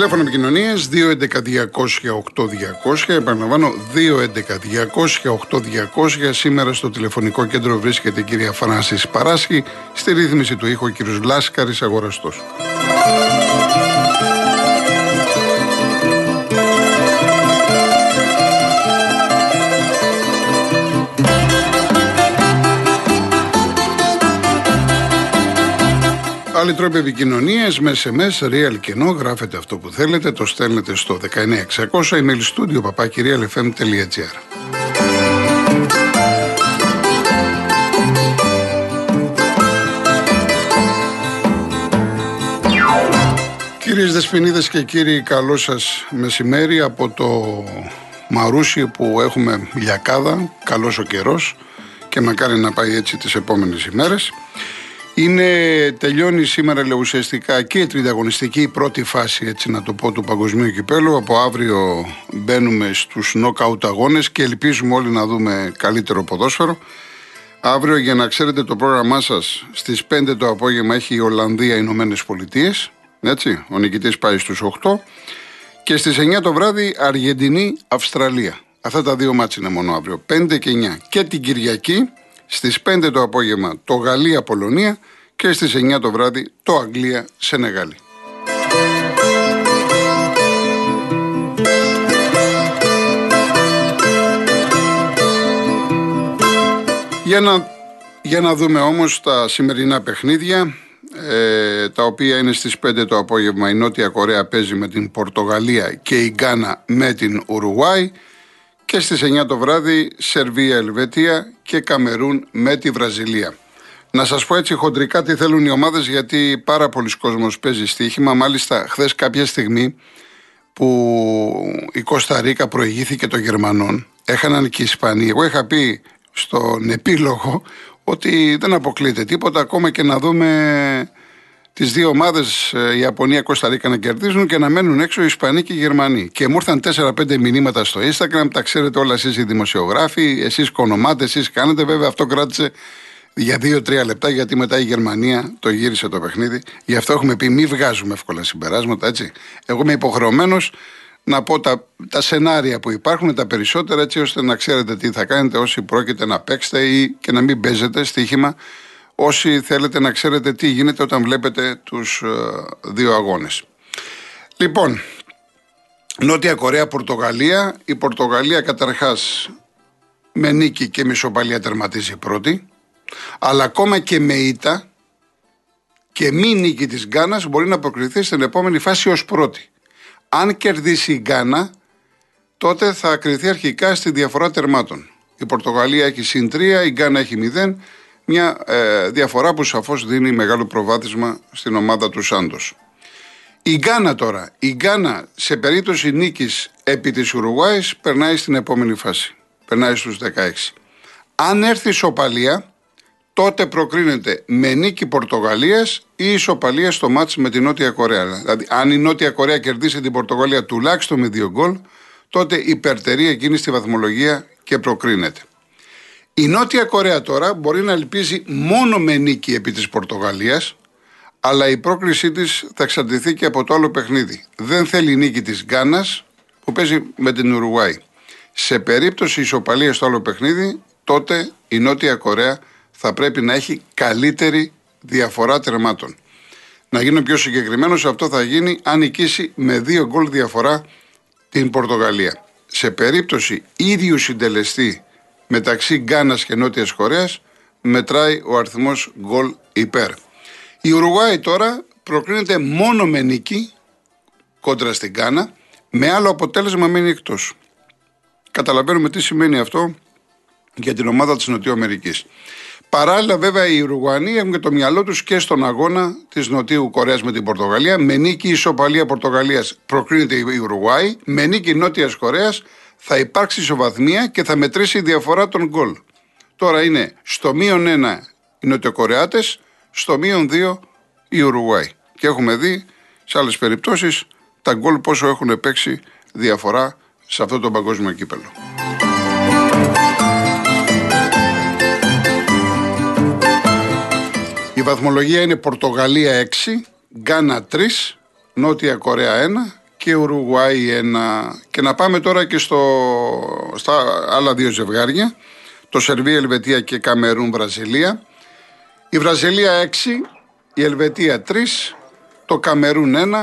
Τηλέφωνο επικοινωνίας 211-200-8200. Επαναλαμβάνω 211-200-8200. Σήμερα στο τηλεφωνικό κέντρο βρίσκεται η κυρία Φράνση Παράσχη. Στη ρύθμιση του ήχου ο κύριος Λάσκαρης Αγοραστός. Άλλοι τρόποι επικοινωνίας με SMS, real κενό, γράφετε αυτό που θέλετε, το στέλνετε στο 19600 email studio papakirialfm.gr. Κυρίες Δεσποινίδες και κύριοι, καλό σας μεσημέρι από το Μαρούσι που έχουμε λιακάδα, καλός ο καιρός και μακάρι να πάει έτσι τις επόμενες ημέρες. Είναι, τελειώνει σήμερα λέω, ουσιαστικά και η τριταγωνιστική πρώτη φάση έτσι να το πω του παγκοσμίου κυπέλου. Από αύριο μπαίνουμε στους νοκαουτ αγώνες και ελπίζουμε όλοι να δούμε καλύτερο ποδόσφαιρο. Αύριο για να ξέρετε το πρόγραμμά σας στις 5 το απόγευμα έχει η Ολλανδία Ηνωμένες Πολιτείες. Έτσι, ο νικητής πάει στους 8. Και στις 9 το βράδυ Αργεντινή Αυστραλία. Αυτά τα δύο μάτς είναι μόνο αύριο. 5 και 9. Και την Κυριακή στις 5 το απόγευμα το Γαλλία-Πολωνία και στις 9 το βράδυ το Αγγλία-Σενεγάλη. Για να, για να δούμε όμως τα σημερινά παιχνίδια ε, τα οποία είναι στις 5 το απόγευμα η Νότια Κορέα παίζει με την Πορτογαλία και η Γκάνα με την Ουρουγουάη και στις 9 το βράδυ Σερβία, Ελβετία και Καμερούν με τη Βραζιλία. Να σας πω έτσι χοντρικά τι θέλουν οι ομάδες γιατί πάρα πολλοί κόσμος παίζει στοίχημα. Μάλιστα χθες κάποια στιγμή που η Κωνσταντίνα προηγήθηκε των Γερμανών, έχαναν και οι Ισπανοί. Εγώ είχα πει στον επίλογο ότι δεν αποκλείεται τίποτα ακόμα και να δούμε τις δύο ομάδες, ε, η Ιαπωνία και Ρίκα, να κερδίζουν και να μένουν έξω οι Ισπανοί και οι Γερμανοί. Και μου ήρθαν 4-5 μηνύματα στο Instagram, τα ξέρετε όλα εσείς οι δημοσιογράφοι, εσείς κονομάτε, εσείς κάνετε. Βέβαια αυτό κράτησε για 2-3 λεπτά, γιατί μετά η Γερμανία το γύρισε το παιχνίδι. Γι' αυτό έχουμε πει: Μην βγάζουμε εύκολα συμπεράσματα, έτσι. Εγώ είμαι υποχρεωμένος να πω τα, τα σενάρια που υπάρχουν, τα περισσότερα, έτσι ώστε να ξέρετε τι θα κάνετε όσοι πρόκειται να παίξετε ή και να μην παίζετε στοίχημα όσοι θέλετε να ξέρετε τι γίνεται όταν βλέπετε τους ε, δύο αγώνες. Λοιπόν, Νότια Κορέα, Πορτογαλία. Η Πορτογαλία καταρχάς με νίκη και μισοπαλία τερματίζει πρώτη, αλλά ακόμα και με ήττα και μη νίκη της Γκάνας μπορεί να προκριθεί στην επόμενη φάση ως πρώτη. Αν κερδίσει η Γκάνα, τότε θα κριθεί αρχικά στη διαφορά τερμάτων. Η Πορτογαλία έχει συν 3, η Γκάνα έχει 0 μια ε, διαφορά που σαφώς δίνει μεγάλο προβάδισμα στην ομάδα του Σάντος. Η Γκάνα τώρα. Η Γκάνα σε περίπτωση νίκης επί της Ουρουγουάης περνάει στην επόμενη φάση. Περνάει στους 16. Αν έρθει ισοπαλία, τότε προκρίνεται με νίκη Πορτογαλίας ή ισοπαλία στο μάτς με την Νότια Κορέα. Δηλαδή, αν η Νότια Κορέα κερδίσει την Πορτογαλία τουλάχιστον με δύο γκολ, τότε υπερτερεί εκείνη στη βαθμολογία και προκρίνεται. Η Νότια Κορέα τώρα μπορεί να ελπίζει μόνο με νίκη επί της Πορτογαλίας, αλλά η πρόκλησή της θα εξαρτηθεί και από το άλλο παιχνίδι. Δεν θέλει νίκη της Γκάνας που παίζει με την Ουρουάη. Σε περίπτωση ισοπαλίας στο άλλο παιχνίδι, τότε η Νότια Κορέα θα πρέπει να έχει καλύτερη διαφορά τερμάτων. Να γίνω πιο συγκεκριμένος, αυτό θα γίνει αν νικήσει με δύο γκολ διαφορά την Πορτογαλία. Σε περίπτωση ίδιου συντελεστή μεταξύ Γκάνας και Νότιας Κορέας μετράει ο αριθμός γκολ υπέρ. Η Ουρουγάη τώρα προκρίνεται μόνο με νίκη κόντρα στην Γκάνα, με άλλο αποτέλεσμα μένει εκτός. Καταλαβαίνουμε τι σημαίνει αυτό για την ομάδα της Νοτιοαμερική. Παράλληλα, βέβαια, οι Ουρουγουανοί έχουν και το μυαλό τους και στον αγώνα της Νοτιού Κορέας με την Πορτογαλία. Με νίκη ισοπαλία Πορτογαλίας προκρίνεται η Ουρουγουάη. Με νίκη Νότιας Κορέας θα υπάρξει ισοβαθμία και θα μετρήσει η διαφορά των γκολ. Τώρα είναι στο μείον 1 οι Νοτιοκορεάτες, στο μείον 2 η Ουρουγουάη. Και έχουμε δει σε άλλες περιπτώσεις τα γκολ πόσο έχουν παίξει διαφορά σε αυτό το παγκόσμιο κύπελο. Η βαθμολογία είναι Πορτογαλία 6, Γκάνα 3, Νότια Κορέα 1 και Ουρουγουάη 1. Και να πάμε τώρα και στο, στα άλλα δύο ζευγάρια, το Σερβία, Ελβετία και Καμερούν, Βραζιλία. Η Βραζιλία 6, η Ελβετία 3, το Καμερούν 1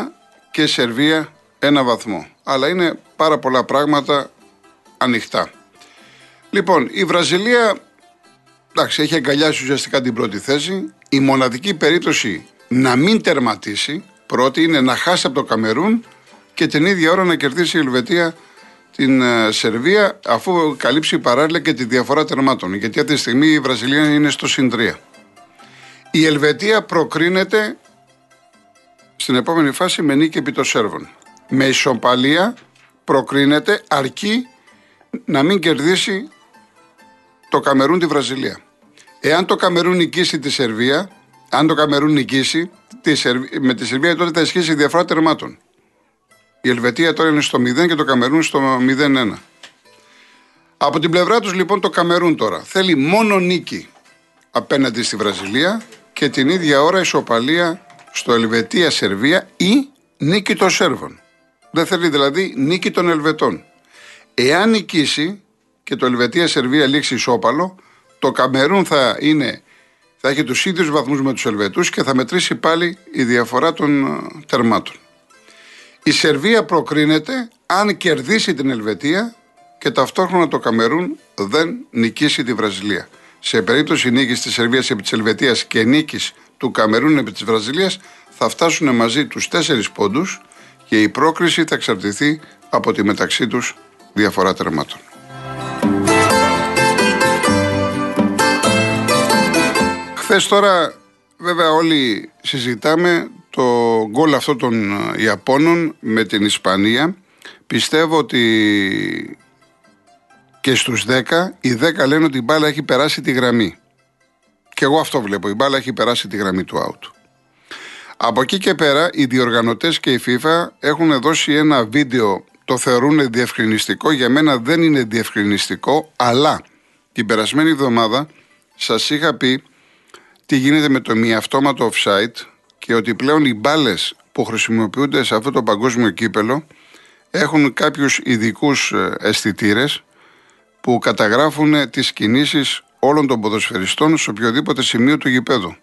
και η Σερβία 1 βαθμό. Αλλά είναι πάρα πολλά πράγματα ανοιχτά. Λοιπόν, η Βραζιλία εντάξει, έχει αγκαλιάσει ουσιαστικά την πρώτη θέση. Η μοναδική περίπτωση να μην τερματίσει πρώτη είναι να χάσει από το Καμερούν και την ίδια ώρα να κερδίσει η Ελβετία την ε, Σερβία αφού καλύψει παράλληλα και τη διαφορά τερμάτων. Γιατί αυτή τη στιγμή η Βραζιλία είναι στο συν Η Ελβετία προκρίνεται στην επόμενη φάση με νίκη επί των Σέρβων. Με ισοπαλία προκρίνεται αρκεί να μην κερδίσει το Καμερούν τη Βραζιλία. Εάν το Καμερούν νικήσει τη Σερβία, αν το Καμερούν νικήσει τη με τη Σερβία, τότε θα ισχύσει η διαφορά τερμάτων. Η Ελβετία τώρα είναι στο 0 και το Καμερούν στο 0-1. Από την πλευρά τους λοιπόν το Καμερούν τώρα θέλει μόνο νίκη απέναντι στη Βραζιλία και την ίδια ώρα ισοπαλία στο Ελβετία-Σερβία ή νίκη των Σέρβων. Δεν θέλει δηλαδή νίκη των Ελβετών. Εάν νικήσει και το Ελβετία-Σερβία λήξει ισόπαλο, το Καμερούν θα, είναι, θα έχει τους ίδιους βαθμούς με τους Ελβετούς και θα μετρήσει πάλι η διαφορά των ε, τερμάτων. Η Σερβία προκρίνεται αν κερδίσει την Ελβετία και ταυτόχρονα το Καμερούν δεν νικήσει τη Βραζιλία. Σε περίπτωση νίκης της Σερβίας επί της Ελβετίας και νίκης του Καμερούν επί της Βραζιλίας θα φτάσουν μαζί τους τέσσερις πόντους και η πρόκριση θα εξαρτηθεί από τη μεταξύ τους διαφορά τερμάτων. Χθες τώρα βέβαια όλοι συζητάμε το γκολ αυτό των Ιαπώνων με την Ισπανία. Πιστεύω ότι και στους 10, οι 10 λένε ότι η μπάλα έχει περάσει τη γραμμή. Και εγώ αυτό βλέπω, η μπάλα έχει περάσει τη γραμμή του out. Από εκεί και πέρα οι διοργανωτές και η FIFA έχουν δώσει ένα βίντεο, το θεωρούν διευκρινιστικό, για μένα δεν είναι διευκρινιστικό, αλλά την περασμένη εβδομάδα σας είχα πει τι γίνεται με το μη αυτόματο offside και ότι πλέον οι μπάλες που χρησιμοποιούνται σε αυτό το παγκόσμιο κύπελο έχουν κάποιους ειδικούς ε, αισθητήρες που καταγράφουν τις κινήσεις όλων των ποδοσφαιριστών σε οποιοδήποτε σημείο του γηπέδου.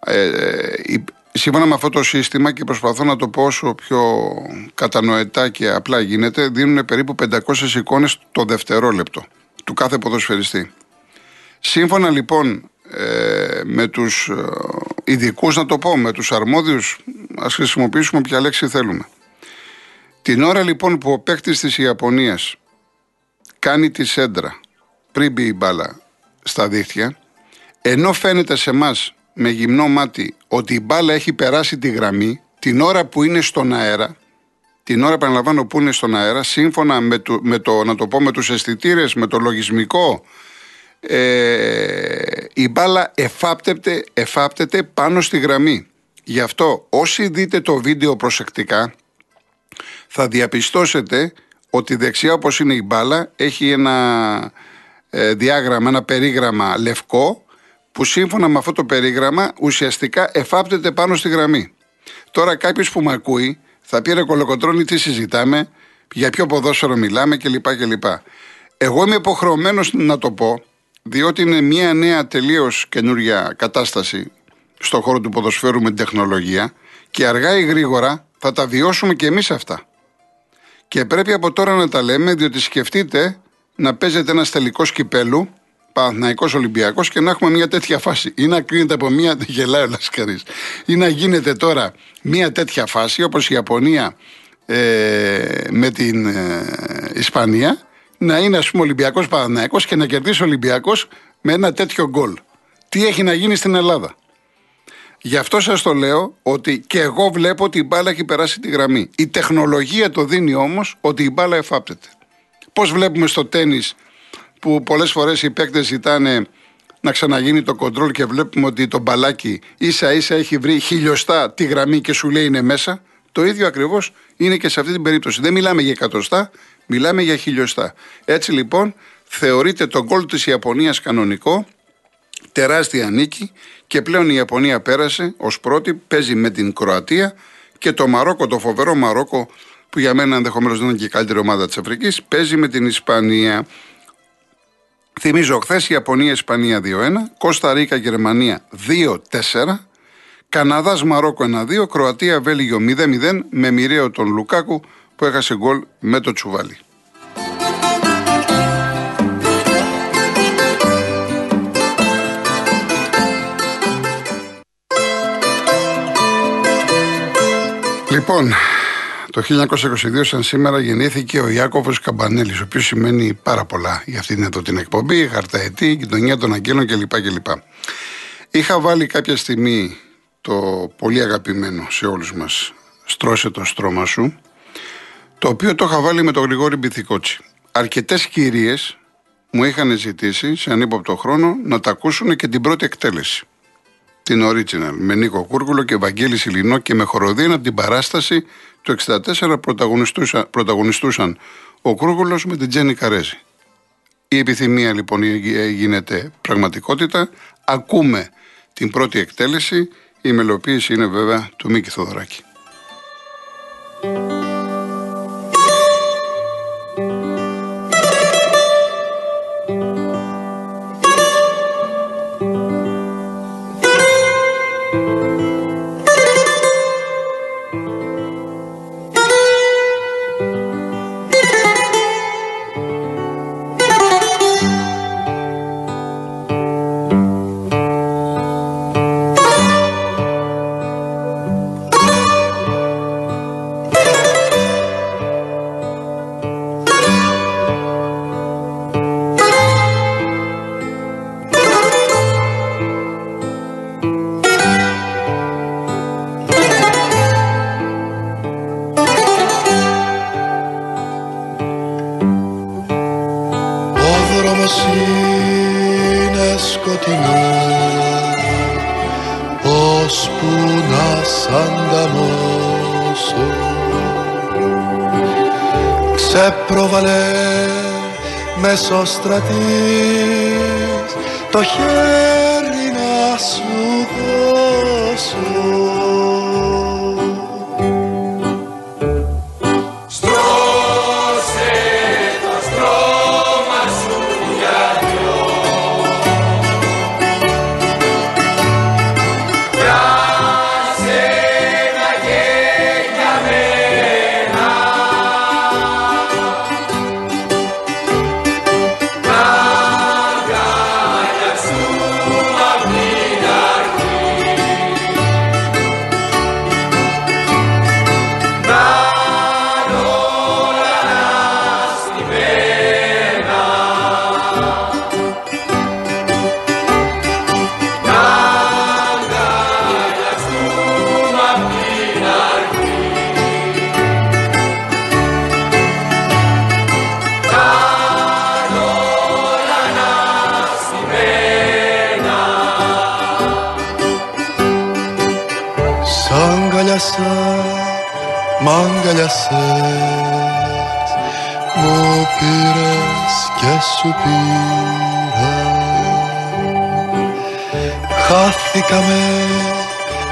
Ε, ε σύμφωνα με αυτό το σύστημα και προσπαθώ να το πω όσο πιο κατανοητά και απλά γίνεται, δίνουν περίπου 500 εικόνες το δευτερόλεπτο του κάθε ποδοσφαιριστή. Σύμφωνα λοιπόν ε, με τους ε, ειδικούς να το πω, με τους αρμόδιους, ας χρησιμοποιήσουμε ποια λέξη θέλουμε. Την ώρα λοιπόν που ο παίκτης της Ιαπωνίας κάνει τη σέντρα πριν μπει η μπάλα στα δίχτυα, ενώ φαίνεται σε εμάς με γυμνό μάτι ότι η μπάλα έχει περάσει τη γραμμή, την ώρα που είναι στον αέρα, την ώρα επαναλαμβάνω που είναι στον αέρα, σύμφωνα με το, με το να το πω με τους αισθητήρες, με το λογισμικό, ε, η μπάλα εφάπτεται, εφάπτεται πάνω στη γραμμή. Γι' αυτό όσοι δείτε το βίντεο προσεκτικά θα διαπιστώσετε ότι δεξιά όπως είναι η μπάλα έχει ένα ε, διάγραμμα, ένα περίγραμμα λευκό που σύμφωνα με αυτό το περίγραμμα ουσιαστικά εφάπτεται πάνω στη γραμμή. Τώρα κάποιος που με ακούει θα πει ρε κολοκοτρώνη τι συζητάμε, για ποιο ποδόσφαιρο μιλάμε κλπ. κλπ. Εγώ είμαι υποχρεωμένος να το πω διότι είναι μια νέα τελείως καινούρια κατάσταση στον χώρο του ποδοσφαίρου με την τεχνολογία και αργά ή γρήγορα θα τα βιώσουμε και εμείς αυτά. Και πρέπει από τώρα να τα λέμε διότι σκεφτείτε να παίζετε ένας τελικός κυπέλου Παναθηναϊκός Ολυμπιακός και να έχουμε μια τέτοια φάση. Ή να κρίνεται από μια. Γελάει ο Λασκαρής. Ή να γίνεται τώρα μια τέτοια φάση όπως η Ιαπωνία ε, με την ε, Ισπανία να είναι ας πούμε Ολυμπιακός Παναναναϊκό και να κερδίσει ο Ολυμπιακός με ένα τέτοιο γκολ. Τι έχει να γίνει στην Ελλάδα. Γι' αυτό σας το λέω ότι και εγώ βλέπω ότι η μπάλα έχει περάσει τη γραμμή. Η τεχνολογία το δίνει όμως ότι η μπάλα εφάπτεται. Πώς βλέπουμε στο τέννη που πολλές φορές οι παίκτες ζητάνε να ξαναγίνει το κοντρόλ και βλέπουμε ότι το μπαλάκι ίσα ίσα έχει βρει χιλιοστά τη γραμμή και σου λέει είναι μέσα. Το ίδιο ακριβώς είναι και σε αυτή την περίπτωση. Δεν μιλάμε για εκατοστά, μιλάμε για χιλιοστά. Έτσι λοιπόν θεωρείται το γκολ της Ιαπωνίας κανονικό, τεράστια νίκη και πλέον η Ιαπωνία πέρασε ως πρώτη, παίζει με την Κροατία και το Μαρόκο, το φοβερό Μαρόκο που για μένα ενδεχομένως δεν είναι και η καλύτερη ομάδα της Αφρικής, παίζει με την Ισπανία. Θυμίζω χθες Ιαπωνία-Ισπανία 2-1, Κώστα Ρίκα Γερμανία 2-4, Καναδά Μαρόκο 1-2, Κροατία Βέλγιο 0-0 με μοιραίο τον Λουκάκου που έχασε γκολ με το τσουβάλι. Λοιπόν, το 1922 σαν σήμερα γεννήθηκε ο Ιάκωβος Καμπανέλης, ο οποίος σημαίνει πάρα πολλά για αυτήν εδώ την εκπομπή, χαρταετή, γειτονιά των αγγέλων κλπ. κλπ. Είχα βάλει κάποια στιγμή το πολύ αγαπημένο σε όλους μας «Στρώσε το στρώμα σου», το οποίο το είχα βάλει με τον Γρηγόρη Μπιθικότσι. Αρκετές κυρίες μου είχαν ζητήσει σε ανύποπτο χρόνο να τα ακούσουν και την πρώτη εκτέλεση την Original με Νίκο Κούρκουλο και Βαγγέλη Σιλινό και με χοροδίνα την παράσταση του 64 πρωταγωνιστούσαν, πρωταγωνιστούσαν ο Κούρκουλος με την Τζέννη Καρέζη. Η επιθυμία λοιπόν γίνεται πραγματικότητα. Ακούμε την πρώτη εκτέλεση. Η μελοποίηση είναι βέβαια του Μίκη Θοδωράκη. Στρατής. Το χέρι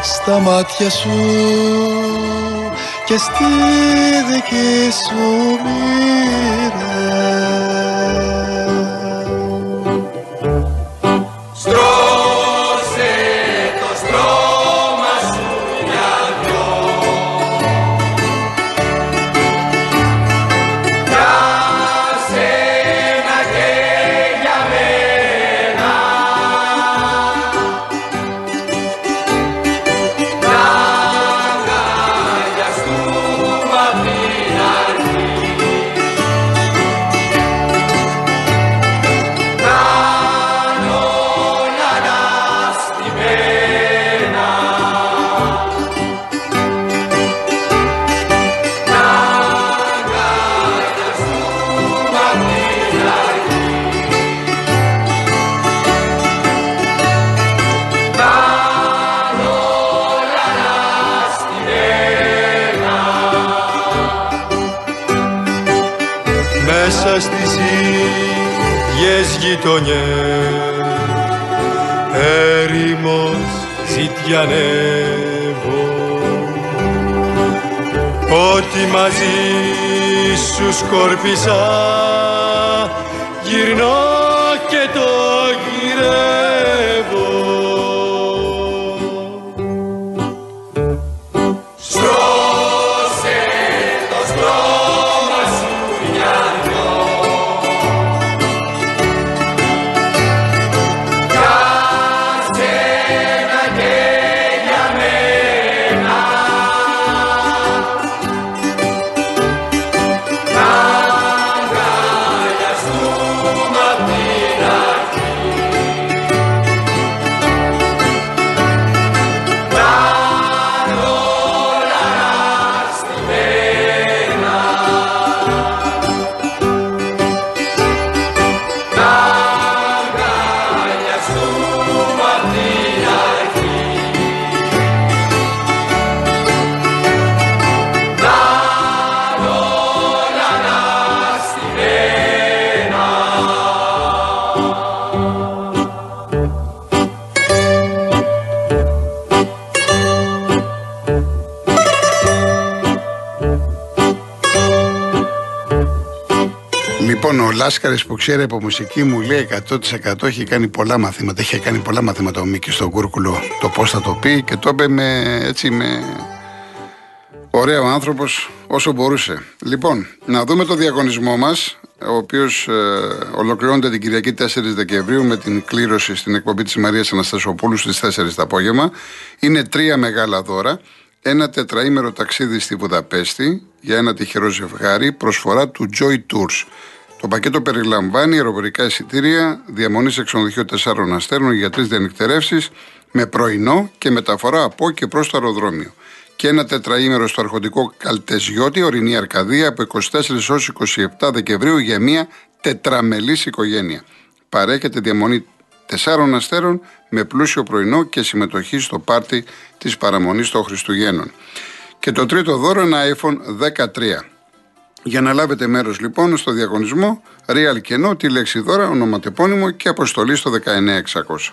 στα μάτια σου και στη δική σου μοίρα γειτονιές. Έρημος ζητιανεύω. Ό,τι μαζί σου σκόρπισα γυρνώ Λάσκαρης που ξέρει από μουσική μου λέει 100% έχει κάνει πολλά μαθήματα. Έχει κάνει πολλά μαθήματα ο Μίκης στον Κούρκουλο το πώς θα το πει και το είπε με, έτσι με ωραίο άνθρωπος όσο μπορούσε. Λοιπόν, να δούμε το διαγωνισμό μας, ο οποίος ε, ολοκληρώνεται την Κυριακή 4 Δεκεμβρίου με την κλήρωση στην εκπομπή της Μαρίας Αναστασοπούλου στις 4 το απόγευμα. Είναι τρία μεγάλα δώρα. Ένα τετραήμερο ταξίδι στη Βουδαπέστη για ένα τυχερό ζευγάρι, προσφορά του Joy Tours. Το πακέτο περιλαμβάνει αεροπορικά εισιτήρια, διαμονής σε ξενοδοχείο 4 αστέρων για τρεις διανυκτερεύσεις με πρωινό και μεταφορά από και προς το αεροδρόμιο. Και ένα τετραήμερο στο αρχοντικό Καλτεζιώτη, ορεινή Αρκαδία, από 24 έω 27 Δεκεμβρίου για μια τετραμελής οικογένεια. Παρέχεται διαμονή 4 αστέρων με πλούσιο πρωινό και συμμετοχή στο πάρτι της παραμονής των Χριστουγέννων. Και το τρίτο δώρο ένα iPhone 13. Για να λάβετε μέρος λοιπόν στο διαγωνισμό Real Κενό, τη λέξη δώρα, ονοματεπώνυμο και αποστολή στο 19600.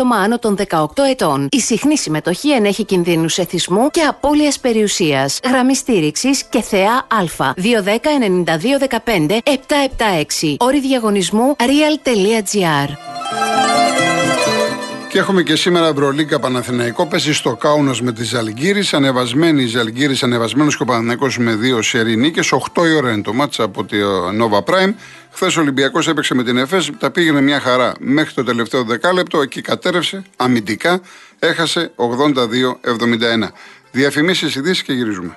άτομα άνω των 18 ετών. Η συχνή συμμετοχή ενέχει κινδύνους εθισμού και απώλειας περιουσίας. Γραμμή στήριξης και θεά Α. 210-9215-776. Όρη διαγωνισμού real.gr. Και έχουμε και σήμερα Ευρωλίγκα Παναθηναϊκό. Πέσει στο Κάουνα με τη Ζαλγκύρης. Ανεβασμένη η Ζαλγκύρης, ανεβασμένος και ο Παναθηναϊκός με δύο σερή νίκε. 8 η ώρα είναι το μάτσα από τη Nova Prime. Χθες ο Ολυμπιακός έπαιξε με την ΕΦΕΣ, τα πήγαινε μια χαρά μέχρι το τελευταίο δεκάλεπτο. Εκεί κατέρευσε αμυντικά, έχασε 82-71. Διαφημίσεις, ειδήσεις και γυρίζουμε.